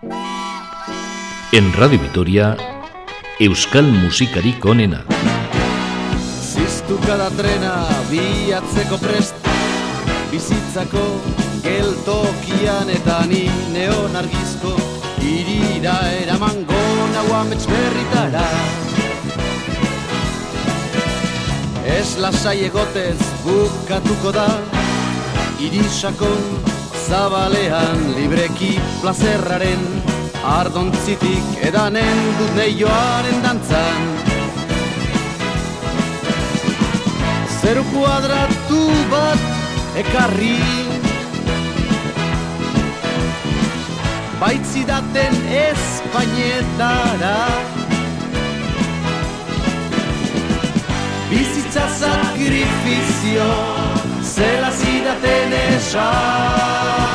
En Radio Vitoria, Euskal Musikarik onena. Ziztuka da trena biatzeko prest Bizitzako geltokian eta ni neon argizko Irira eraman gona guamets berritara Ez lasai egotez bukatuko da Irisakon zabalean libreki plazerraren Ardontzitik edanen dut neioaren dantzan. Zeru kuadratu bat ekarri Baitzidaten Espainetara. Bizitza sakrifizio Zela zidaten esan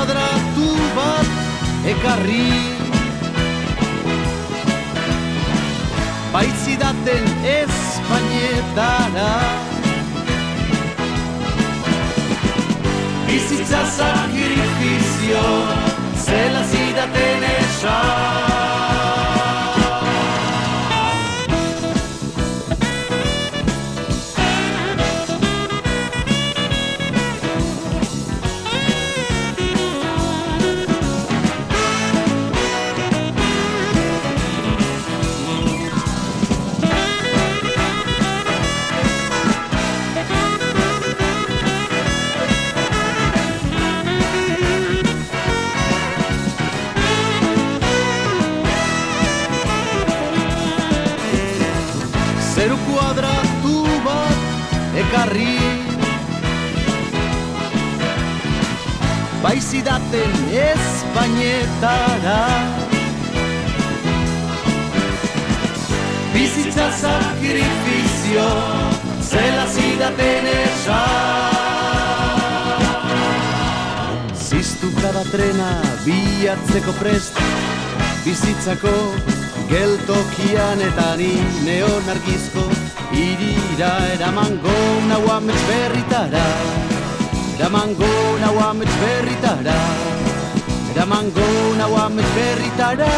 Kuadratu bat ekarri. Baitzidaten Espainetara Bizitza sakrifizio Zela zidaten esan Baizidaten Espainetara Bizitza sakrifizio Zela zidaten esan Ziztuka da trena biatzeko prest. Bizitzako geltokian eta ni neon argizko Irira eraman gona guamets berritara Eraman gona guamets berritara Eraman gona guamets berritara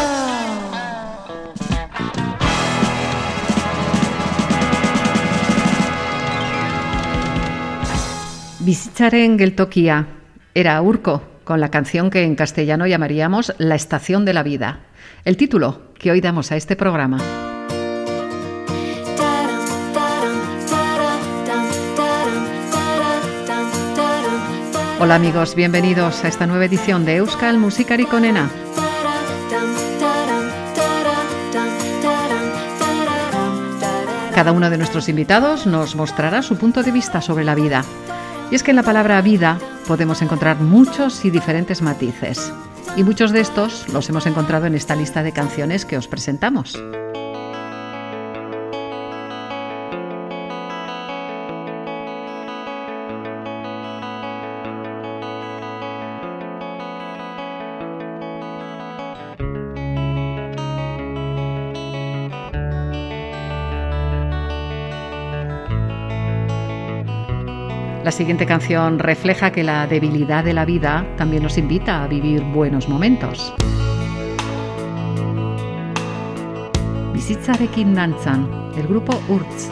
Bizitzaren geltokia era Urco, con la canción que en castellano llamaríamos La estación de la vida. El título que hoy damos a este programa. Hola amigos, bienvenidos a esta nueva edición de Euskal Musikari Konena. Cada uno de nuestros invitados nos mostrará su punto de vista sobre la vida. Y es que en la palabra vida podemos encontrar muchos y diferentes matices. Y muchos de estos los hemos encontrado en esta lista de canciones que os presentamos. La siguiente canción refleja que la debilidad de la vida también nos invita a vivir buenos momentos. Bizitzarekin dantzan, el grupo Urtz.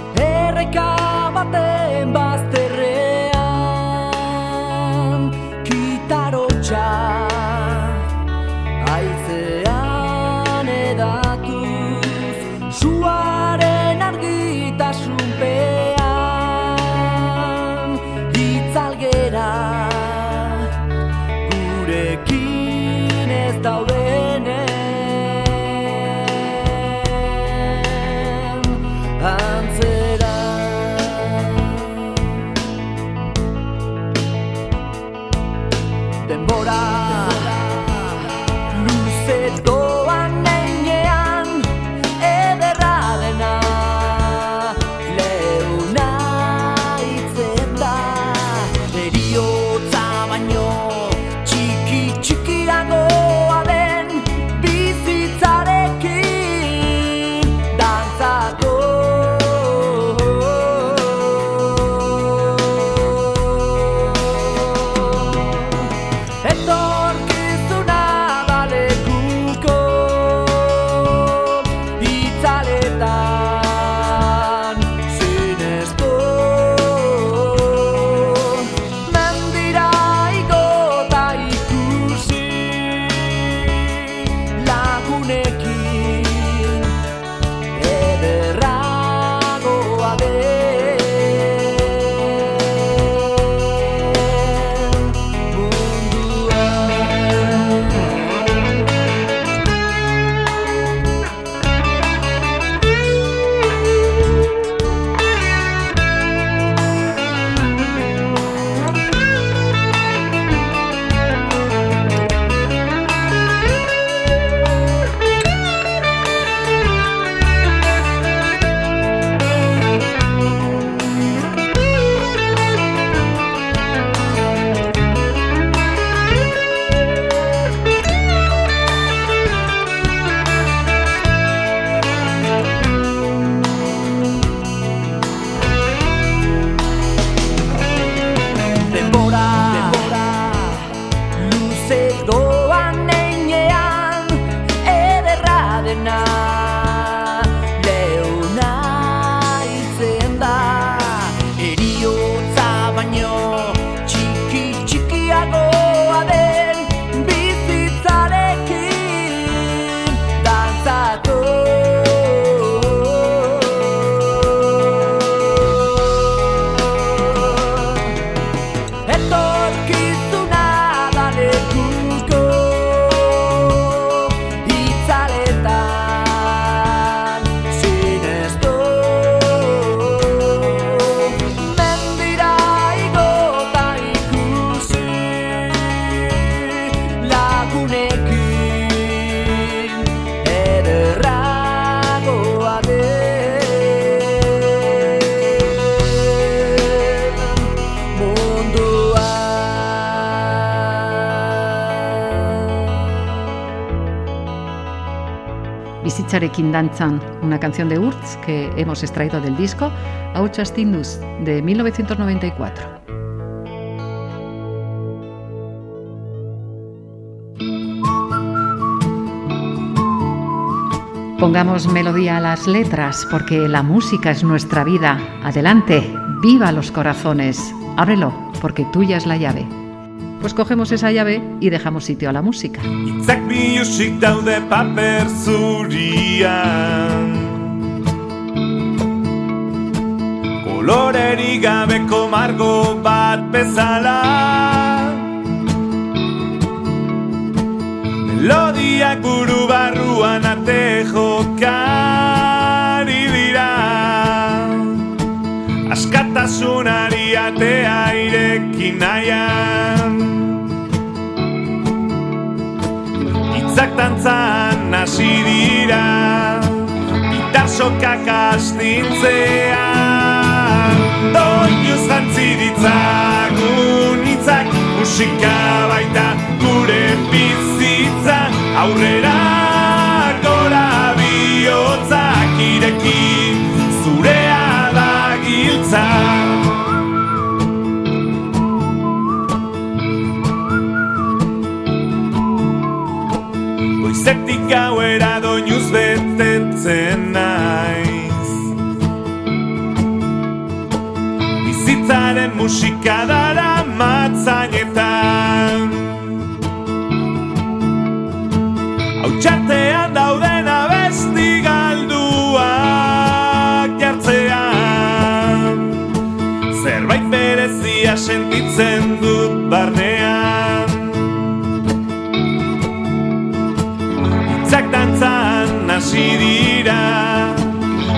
Bizitzarekin dantzan, una canción de Urtz que hemos extraído del disco Auchas Tindus de 1994. Pongamos melodía a las letras porque la música es nuestra vida. Adelante, viva los corazones. Ábrelo porque tuya es la llave. Pues cogemos esa llave y dejamos sitio a la música. Itzak biusik daude paper zurian. Kolorerik gabeko margo bat bezala Melodiak buru barruan ate jokari dira Askatasunari atea irekin nahian Itzak dantzan hasi dira Gitar sokak astintzean. Doinuz jantzi ditzagun itzak Musika baita gure bizitza. Aurrera gora bihotzak ireki Zurea da giltza Goizetik gauera doinuz betetzen naiz. Bizitzaren musika dara matzainetan. Hau txartean dauden abesti galduak jartzean. Zerbait berezia sentitzen dut hasi dira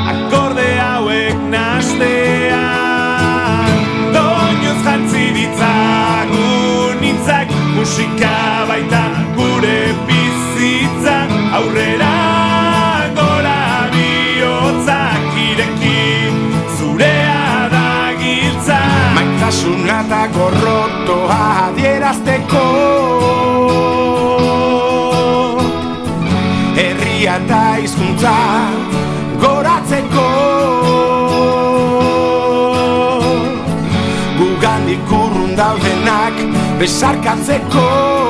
Akorde hauek nastean Doinuz jantzi ditzagun itzak Musika baita gure bizitza. Aurrera gora bihotzak ireki Zurea da giltza. Maitasuna eta gorrotoa adierazteko besarkatzeko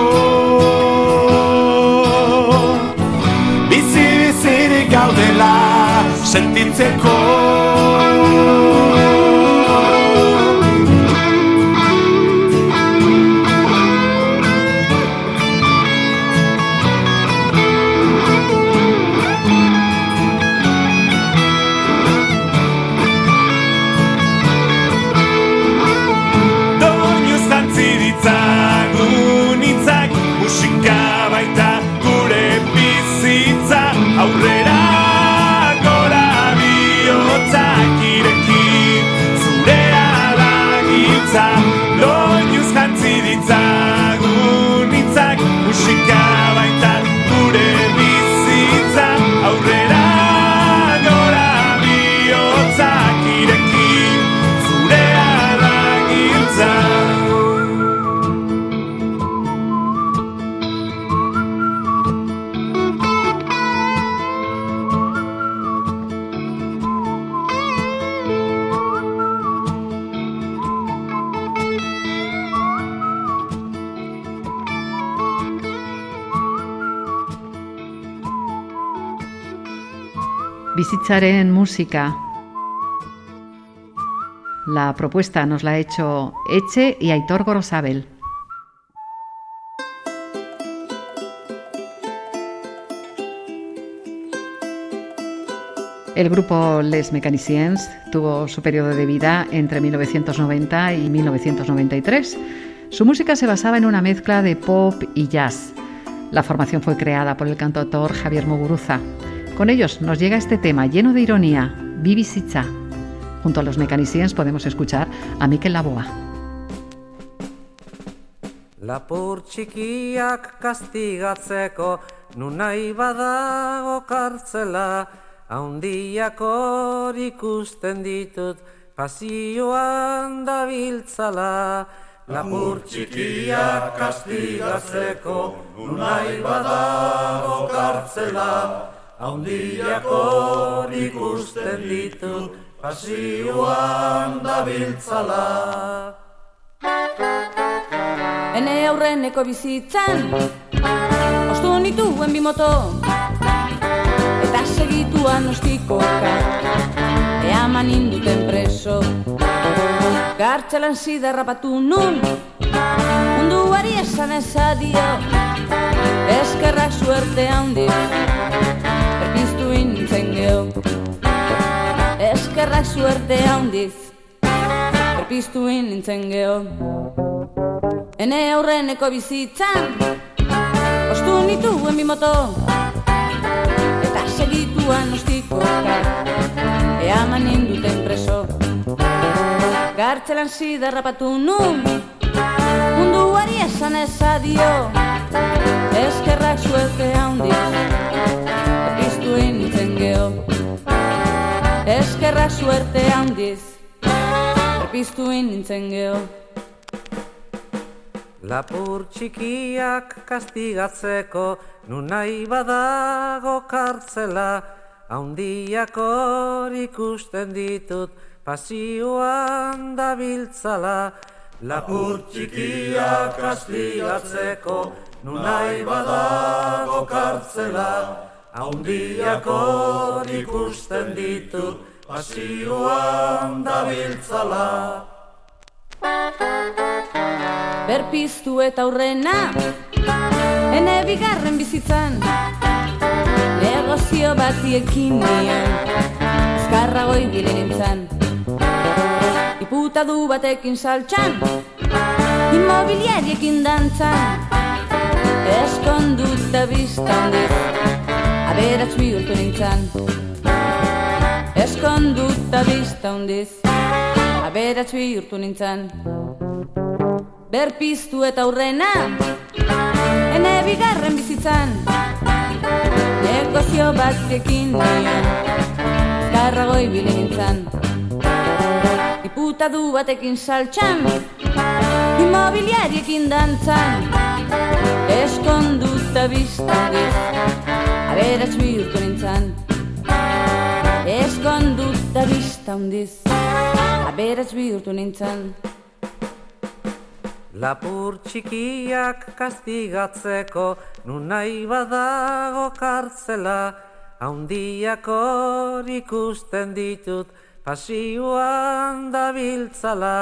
itzak Musika Bizitzaren música. La propuesta nos la ha hecho Eche y Aitor Gorosabel. El grupo Les Mechaniciens tuvo su periodo de vida entre 1990 y 1993. Su música se basaba en una mezcla de pop y jazz. La formación fue creada por el cantautor Javier Muguruza. Con ellos nos llega este tema lleno de ironía, Bibisitza. Junto a los Mechaniciens podemos escuchar a Mikel Laboa. Lapur txikiak kastigatzeko nun nahi badago kartzela Haundiak hor ikusten ditut pasioan dabiltzala Lapur txikiak kastigatzeko nun nahi badago kartzela haundiak hor ikusten ditut, pasioan dabiltzala. Ene aurreneko bizitzan Ostu nituen bimoto Eta segituan ostikoka Eaman induten preso. Gartxelan zidarrapatu nun Munduari esan ezadio Eskerrak suerte handi suerte handiz Erpiztu nintzen geho. Ene aurreneko bizitzan Ostu nituen bimoto Eta segituan ostikoka Eaman induten preso. Gartzelan zidarrapatu nun Munduari esan ezadio Eskerrak suerte handiz Erpiztu nintzen geho Eskerrak suerte handiz Erpiztu nintzen geho. Lapur txikiak kastigatzeko, nun nahi badago kartzela, haundiak hor ikusten ditut, pasioan dabiltzala. Lapur txikiak kastigatzeko, nun nahi badago kartzela, haundiak hor ikusten ditut, pasioan dabiltzala. Berpiztu eta aurrena Ene bigarren bizitzan. Negozio bati ekin nian Ezkarragoi bile nintzen. Iputadu batekin saltxan Immobiliariekin dantzan. Eskonduta biztan dit Aberatz bihurtu nintzen. Eskonduta biztan dit Aberatz bihurtu nintzen. Berpiztu eta aurrena Ene bigarren bizitzan. Negozio batekin nian Garragoi bile nintzen. Iputadu batekin saltxan Immobiliariekin dantzan. Eskonduta biztan dit Aberatz bihurtu nintzen Eskonduta biztan dit Aberatz bihurtu nintzen Lapur txikiak kastigatzeko, nun nahi badago kartzela, haundiak hor ikusten ditut, pasioan dabiltzala.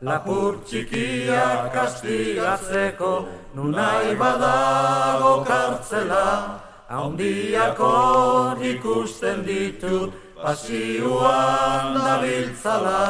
Lapur txikiak kastigatzeko, nun nahi badago kartzela, haundiak hor ikusten ditut, pasioan dabiltzala.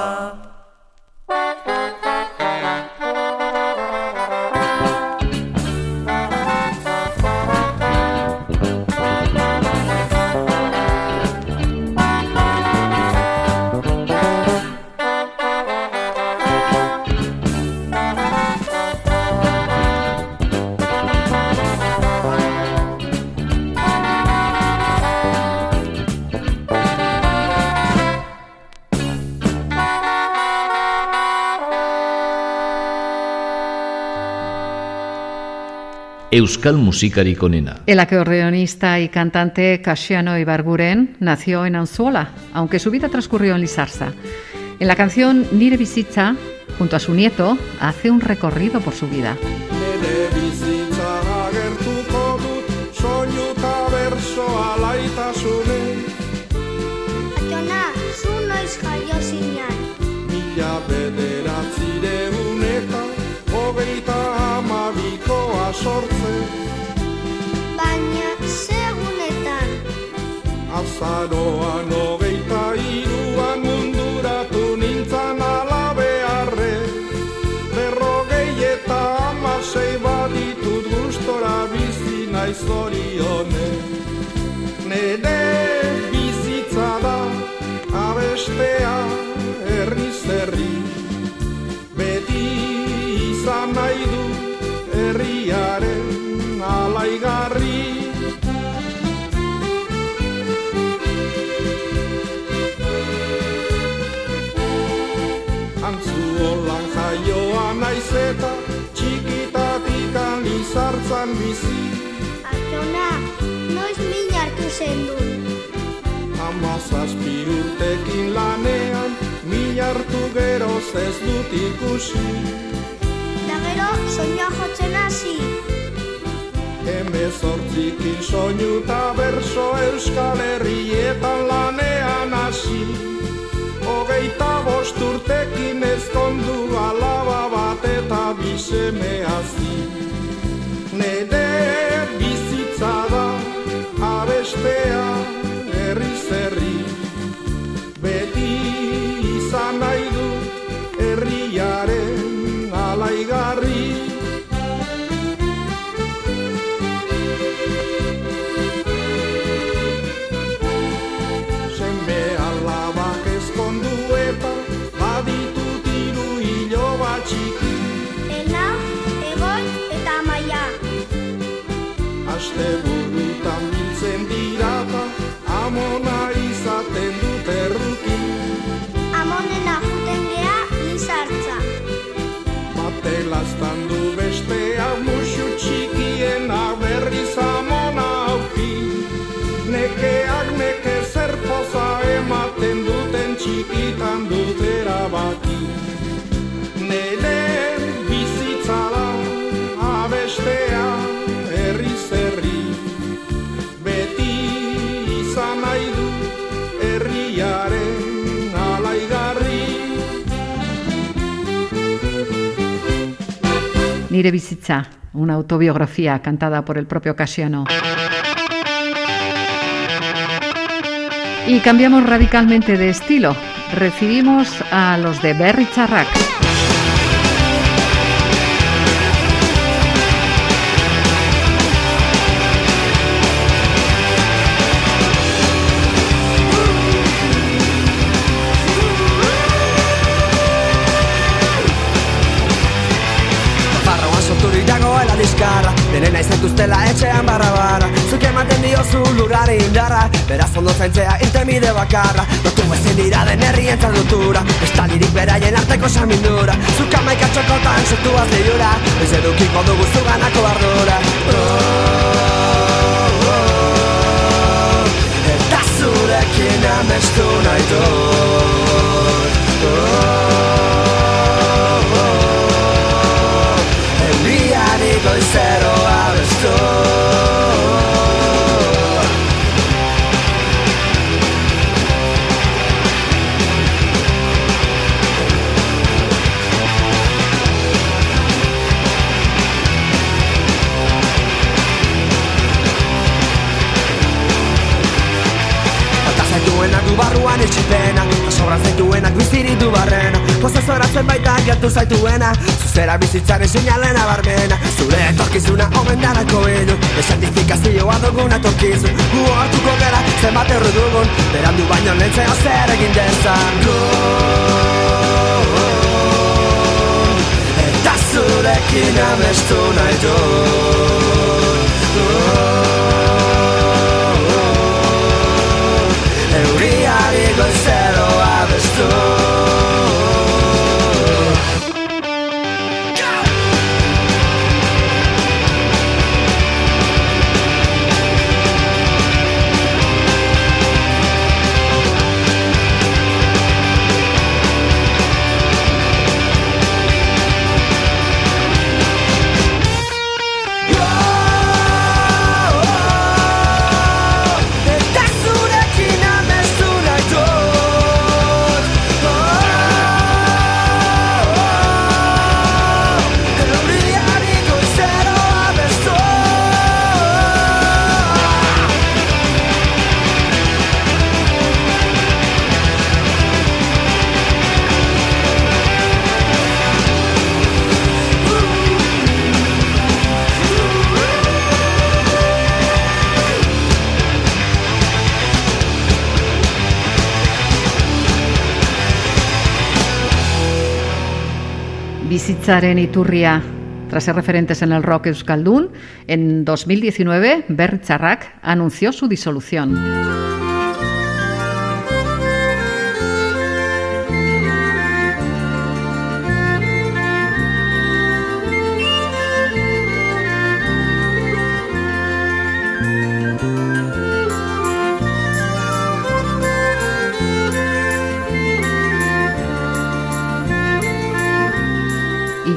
Euskal musikarik onena. El acordeonista y cantante Casiano Ibarguren nació en Anzuola, aunque su vida transcurrió en Lizarza. En la canción Nire Bizitza, junto a su nieto, hace un recorrido por su vida. I know Sanoa Novena. Zen du. Amazazpi urtekin lanean Mila hartu geroz ez dut ikusi. Da gero soinua jotzen hasi. Hemezortzikin soinu eta berso Euskal Herrietan lanean hasi. Hogeita bost urtekin ezkondu alaba bat eta biseme hazi bizitza, una autobiografía cantada por el propio Casiano. Y cambiamos radicalmente de estilo. Recibimos a los de Berry Charrac. Zaituztela etxean barra barra. Zuk ematen diozu lurrari indarra. Beraz ondo zaintzea irtenbide bakarra. Lotu ezin dira den herrien txaldutura Estalirik beraien arteko samindura Zuk amaika txokotan sortu azleiura Ez edukiko dugu zuganako ardura. Oh, oh, Eta zurekin amestu nahi dut barruan itxipena Ta sobran zaituenak biziri du barrena Prozesoratzen baita gertu zaituena. Zuzera bizitzaren sinalena barmena. Zure etorkizuna omen darako ilu Desertifikazioa duguna torkizu Gu hartuko gara zenbat erru dugun. Berandu baino lentzea zer egin dezan. Gu Eta zurekin amestu nahi dut but settle I understood Bizitzaren iturria. Tras ser referentes en el rock euskaldun, en 2019 Berry Charrac anunció su disolución.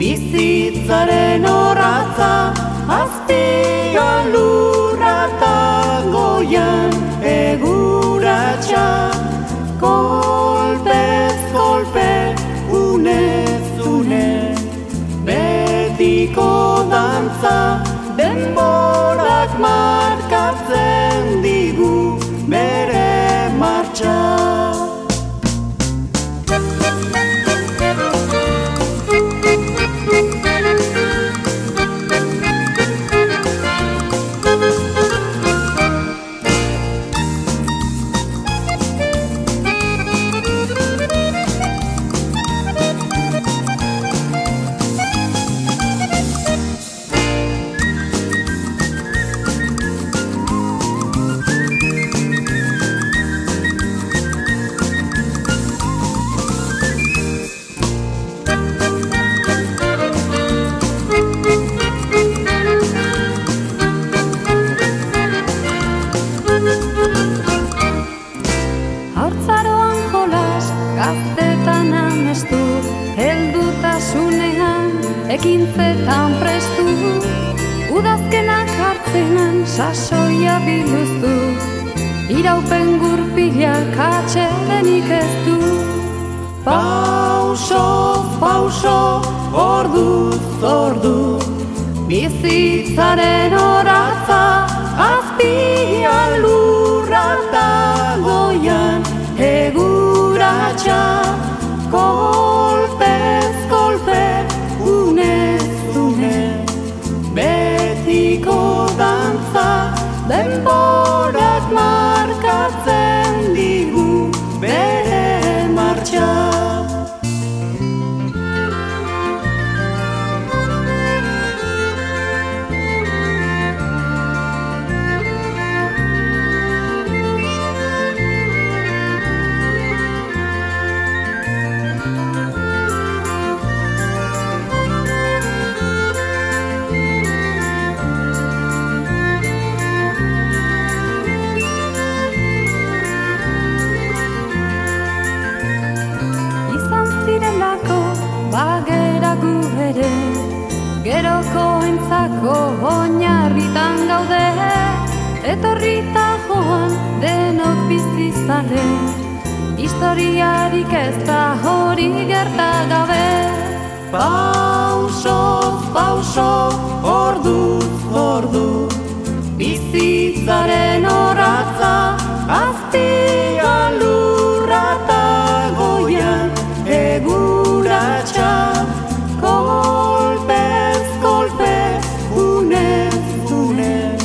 Bizitzaren horatza Azpian lurrata goian eguratxa Kolpez, kolpe, unez, une Betiko dantza denborak markatzen ekintzetan prestu Udazkenak hartzenan, sasoia biluztu. Iraupen gurpilak atxedenik ez du. Pauso, pauso, orduz, ordu Bizitzaren horatza Azpian lurra dagoian Eguratxa Historiarik ez da hori gerta gabe. Pauso, pauso, orduz, ordu. Bizitzaren horatza Azpian lurrata goian Eguratxa. Kolpez, kolpe, unez, une.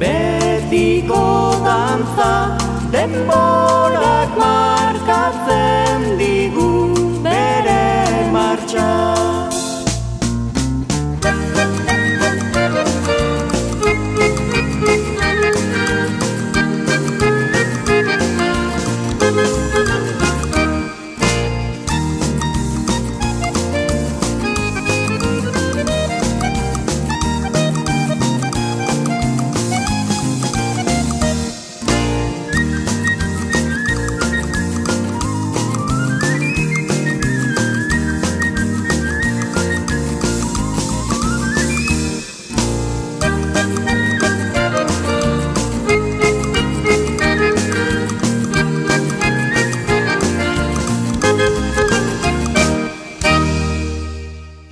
Betiko dantza Denborak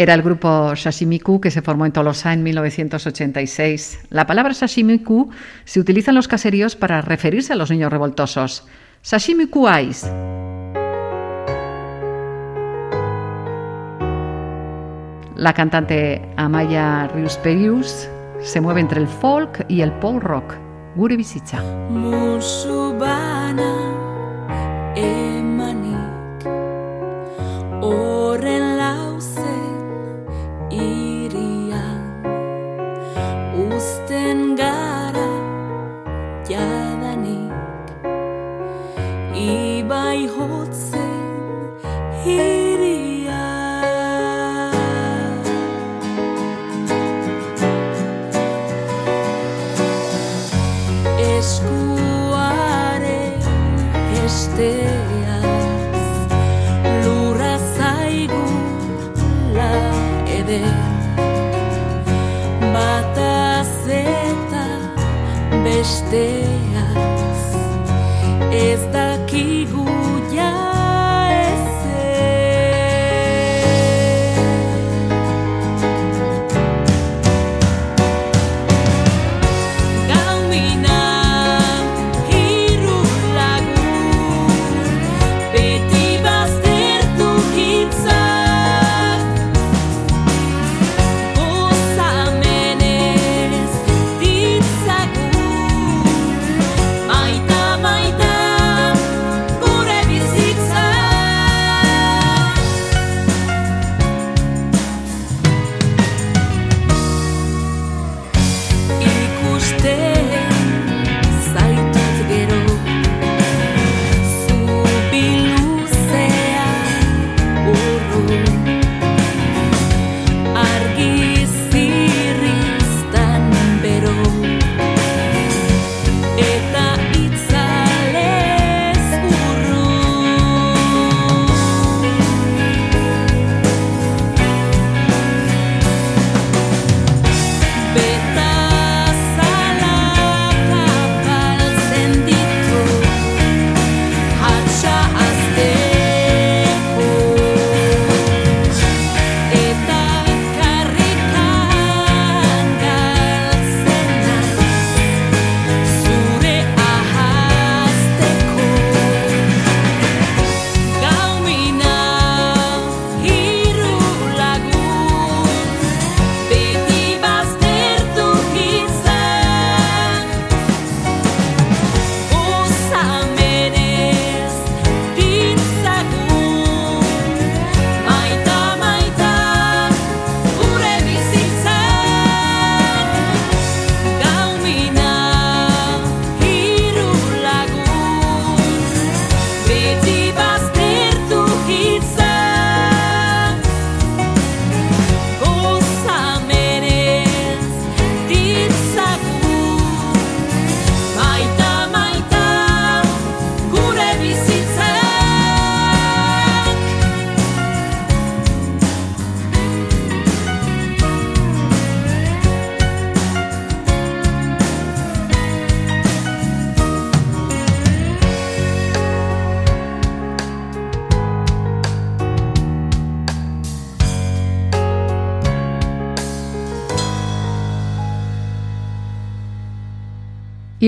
Era el grupo Sashimiku que se formó en Tolosa en 1986. La palabra Sashimiku se utiliza en los caseríos para referirse a los niños revoltosos. Sashimiku Ice. La cantante Amaya Rius se mueve entre el folk y el pop rock. Gure.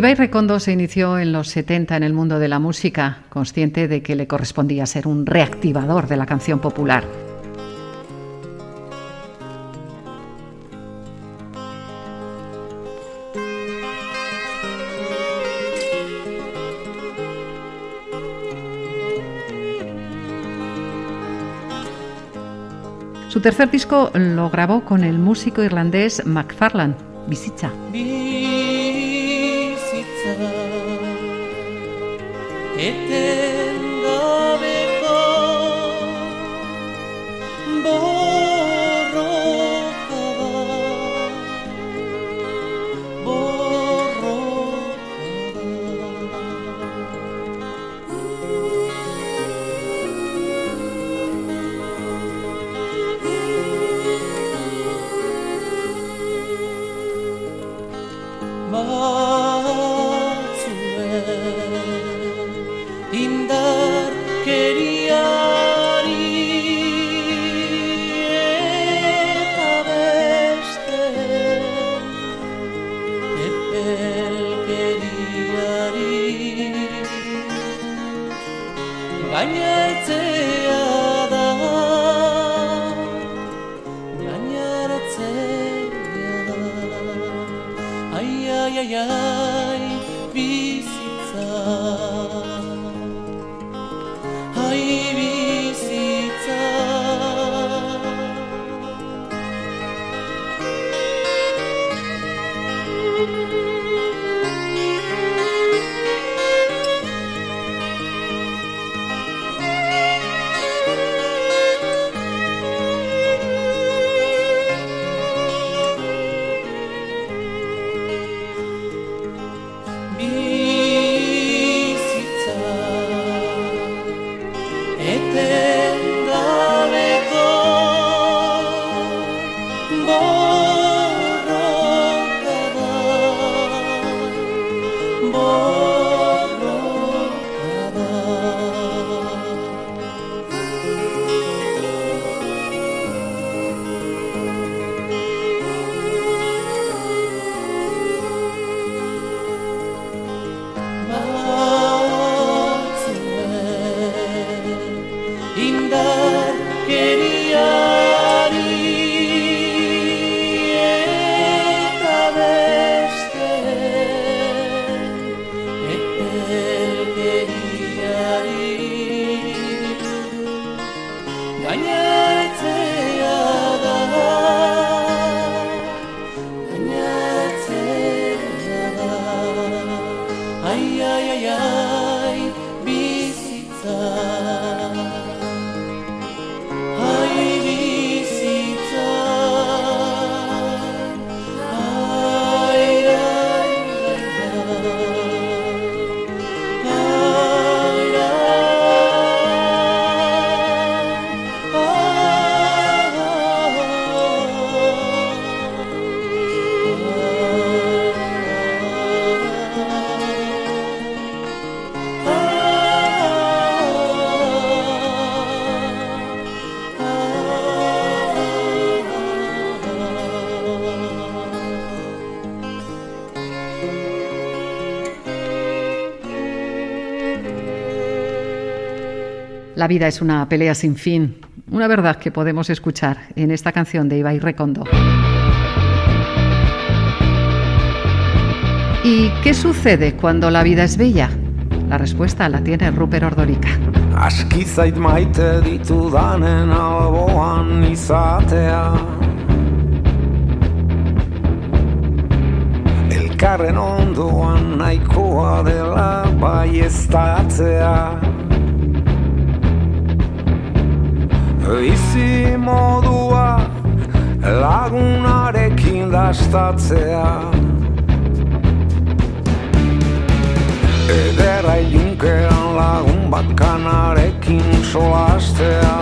Ibai Recondo se inició en los 70 en el mundo de la música, consciente de que le correspondía ser un reactivador de la canción popular. Su tercer disco lo grabó con el músico irlandés MacFarlane, Visitcha. て La vida es una pelea sin fin, una verdad que podemos escuchar en esta canción de Ibai Recondo. ¿Y qué sucede cuando la vida es bella? La respuesta la tiene Rupert Ordorica. Bizi modua lagunarekin dastatzea. Ederra ilunkean lagun bakanarekin solastea.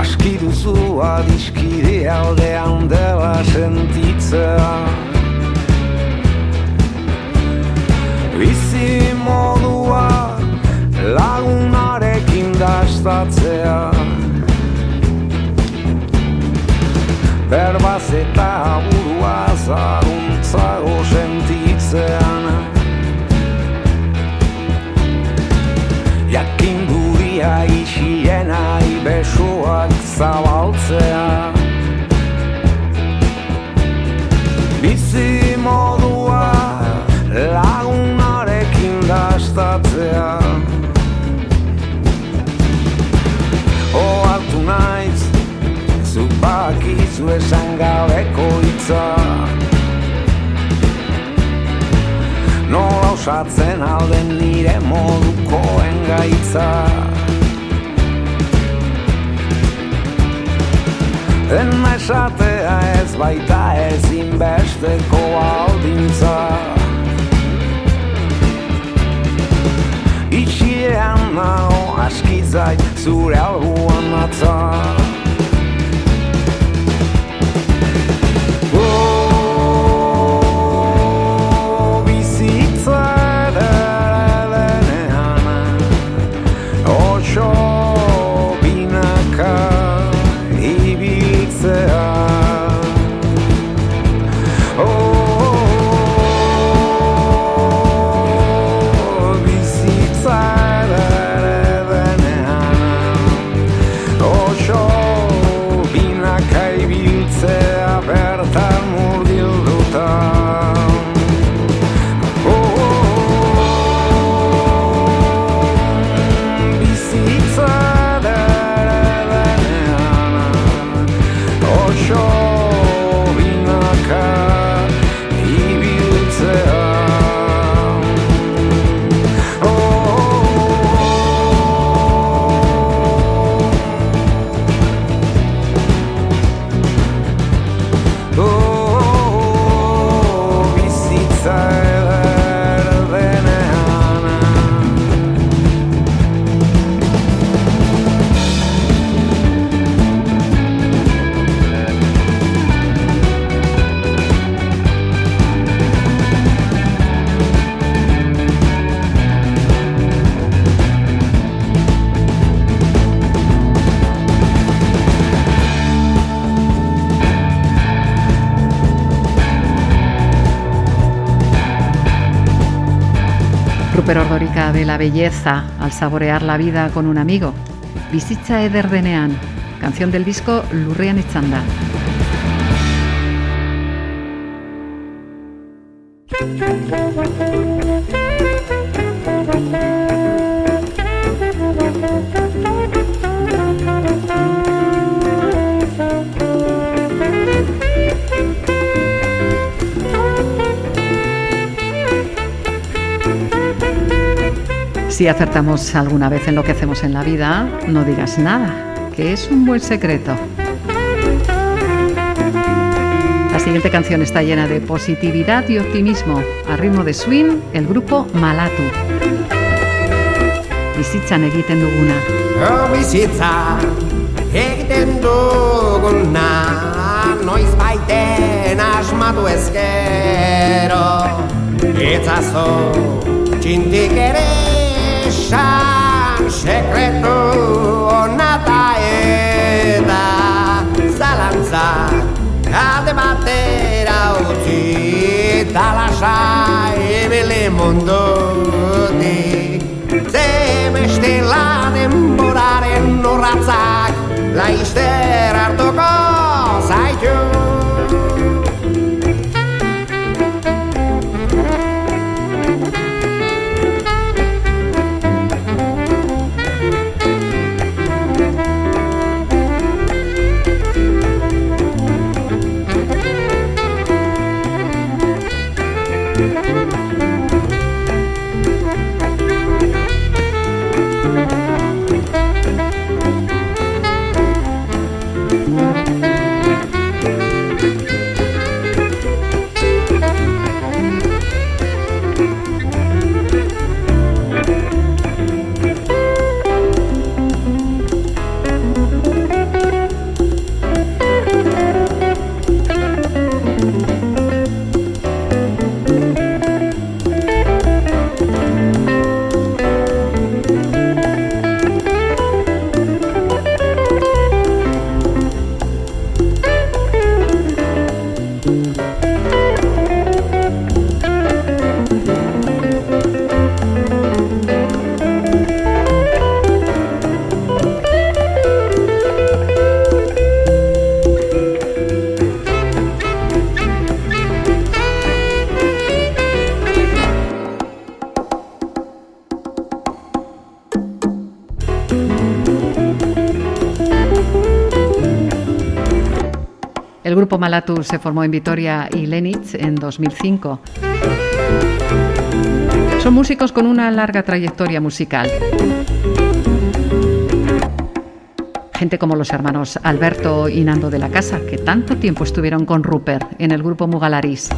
Aski duzu adiskide aldean dela sentitzea. Bizi modua lagunarekin dastatzea Berbaz eta burua zaruntzago sentitzean. Jakinduria isiena ibesuak zabaltzea osatzen alden nire modukoen gaitza. Dena esatea ez baita ezinbesteko aldintza Itxiean nago askizait zure albuan atza belleza al saborear la vida con un amigo. Bizitza eder denean, canción del disco Lurrian Itzanda. Si acertamos alguna vez en lo que hacemos en la vida, no digas nada, que es un buen secreto. La siguiente canción está llena de positividad y optimismo. A ritmo de swing, el grupo Malatu. Bizitzan egiten duguna. Oh, bizitza egiten duguna Noiz baiten asmatu ezkero Itzazo txintik ere esan sekretu onata eta zalantzak alde batera utzi talasai ibili mundutik. Bestela denboraren norratzak Laister hartuko zaitu El grupo Malatu se formó en Vitoria y Lenitz en 2005. Son músicos con una larga trayectoria musical. Gente como los hermanos Alberto y Nando de la Casa, que tanto tiempo estuvieron con Rupert en el grupo Mugalaris.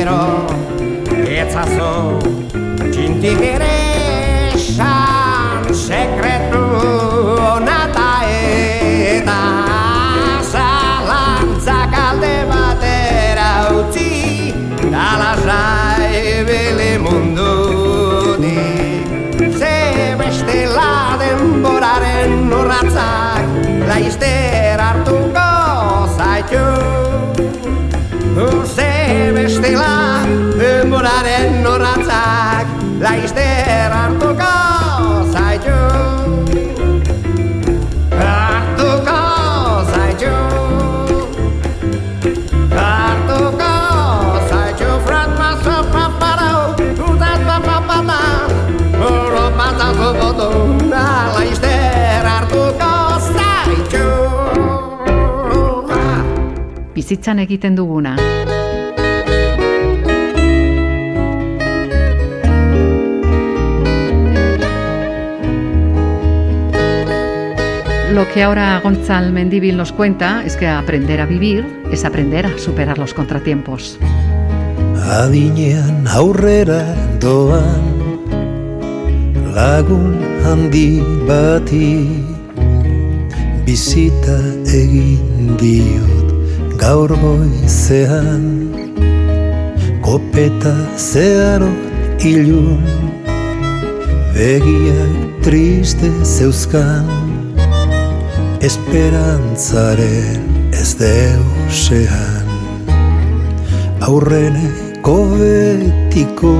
Ezkero etzazo txintik ere esan sekretu onata eta zalantzak alde batera utzi dalasai bele mundutik Ze bestela denboraren urratzak Laizter hartuko zaitu denboraren urratzak Laizter hartuko zaitu. Hartuko zaitu. Hartuko zaitu. Frat maso paparau Utat papapata Oro patazo boto Laizter hartuko zaitu. Bizitzan egiten duguna. Lo que ahora Gonzal Mendívil nos cuenta es que aprender a vivir es aprender a superar los contratiempos. Adinean aurrera doan lagun handi bati bizita egin diot gaur goizean kopeta zeharo ilun begiak triste zeuzkan esperantzaren ez deusean. Aurreneko betiko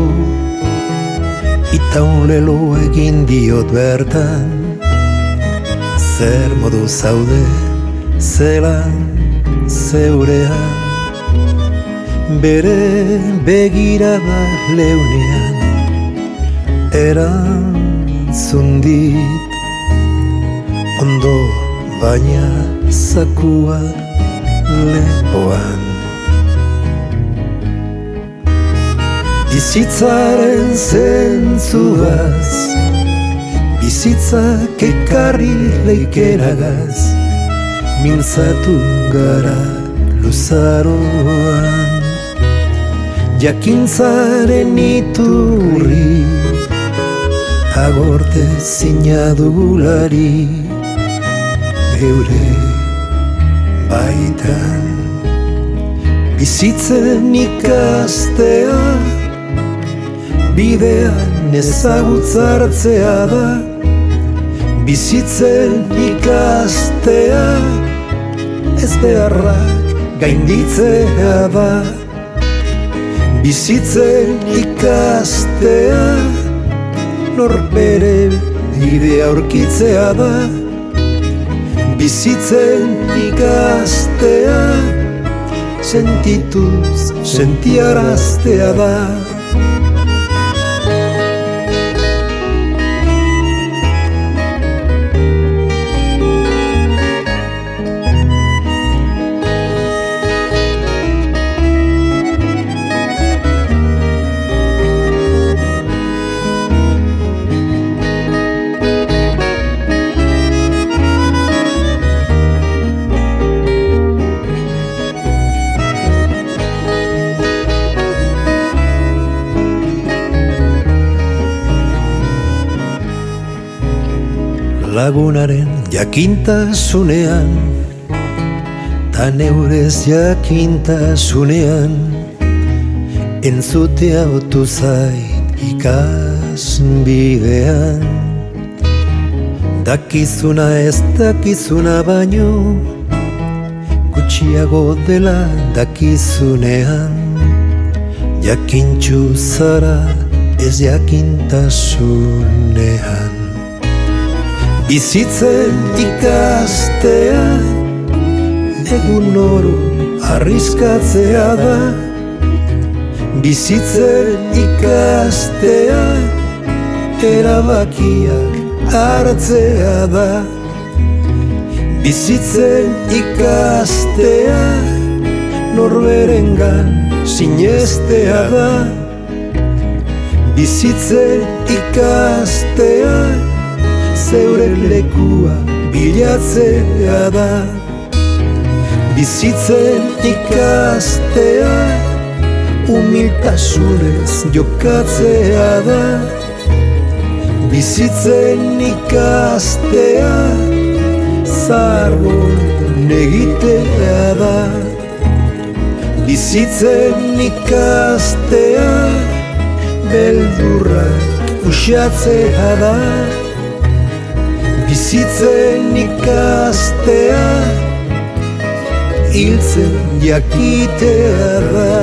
itaun lelo egin diot bertan. Zer modu zaude zelan zeurean? Bere begirada leunean erantzun dit. Ondo baina zakua lepoan. Bizitzaren zentzuaz Bizitzak ekarri leikeragaz Mintzatu gara luzaroan. Jakintzaren iturri Agorte zinadulari Eure baitan. Bizitzen ikastea bidean ezagutzartzea da. Bizitzen ikastea Ez beharrak gainditzea da. Bizitzen ikastea Norbere bidea aurkitzea da Bizitzen ikastea Sentituz sentiaraztea da lagunaren jakintasunean Ta neurez jakintasunean Entzutea otu zait ikasbidean. Dakizuna ez dakizuna baino Gutxiago dela dakizunean. Jakintxu zara ez jakintasunean Bizitzen ikastea Egun oro arriskatzea da. Bizitzen ikastea Erabakiak hartzea da. Bizitzen ikastea Norberengan sinestea da. Bizitzen ikastea zeure lekua bilatzea da. Bizitzen ikastea humiltasunez jokatzea da. Bizitzen ikastea zargo negitea da. Bizitzen ikastea beldurrak usatzea da Bizitzen ikastea Hiltzen jakitea da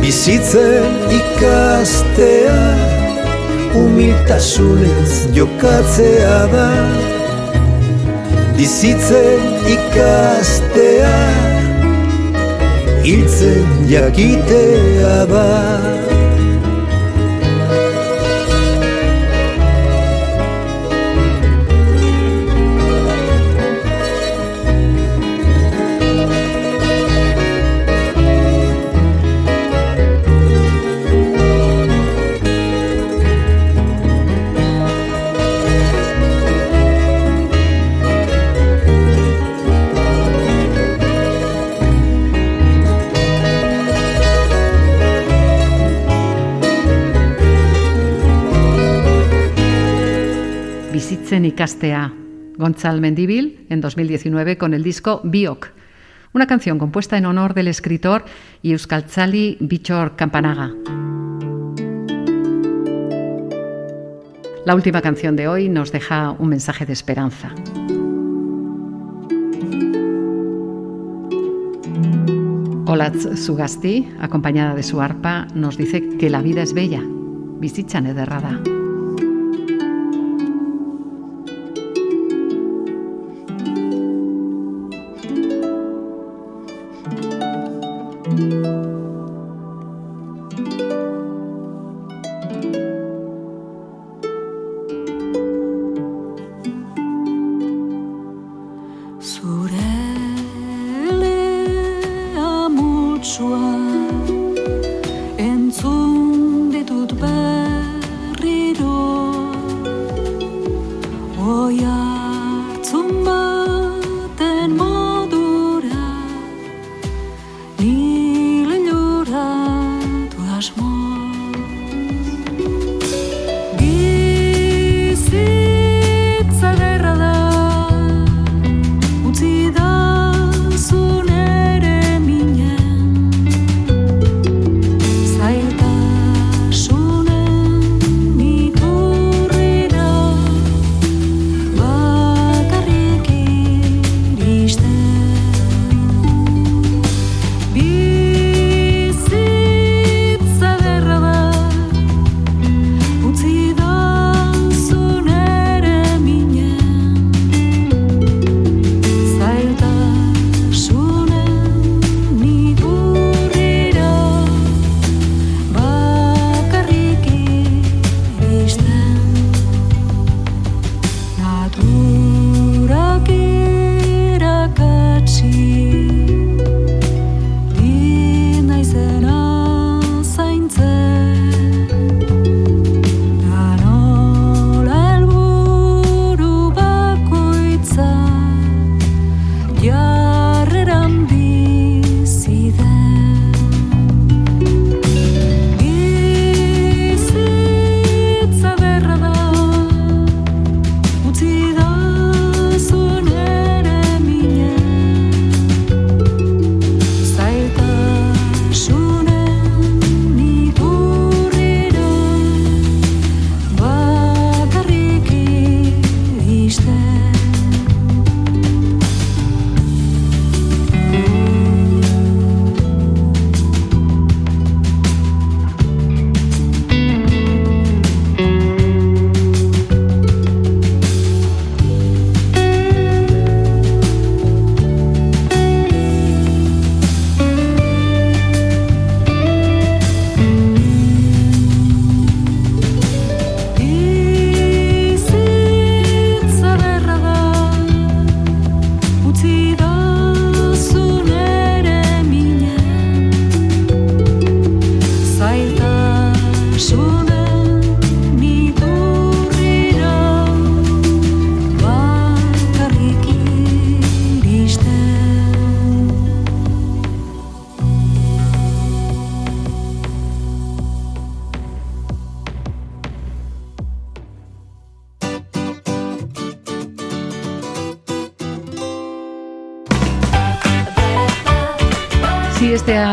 Bizitzen ikastea humiltasunez jokatzea da. Bizitzen ikastea Hiltzen jakitea da Bizitzen ikastea. Gonzal Mendívil en 2019 con el disco Biok, una canción compuesta en honor del escritor y Bichor Campanaga. La última canción de hoy nos deja un mensaje de esperanza. Olatz Sugasti, acompañada de su arpa, nos dice que la vida es bella. Bizitzan ederra da. 说。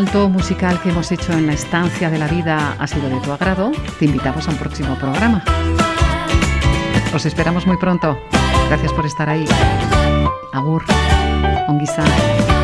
Alto musical que hemos hecho en la estancia de la vida ha sido de tu agrado, te invitamos a un próximo programa. Os esperamos muy pronto. Gracias por estar ahí. Agur. Onguizar.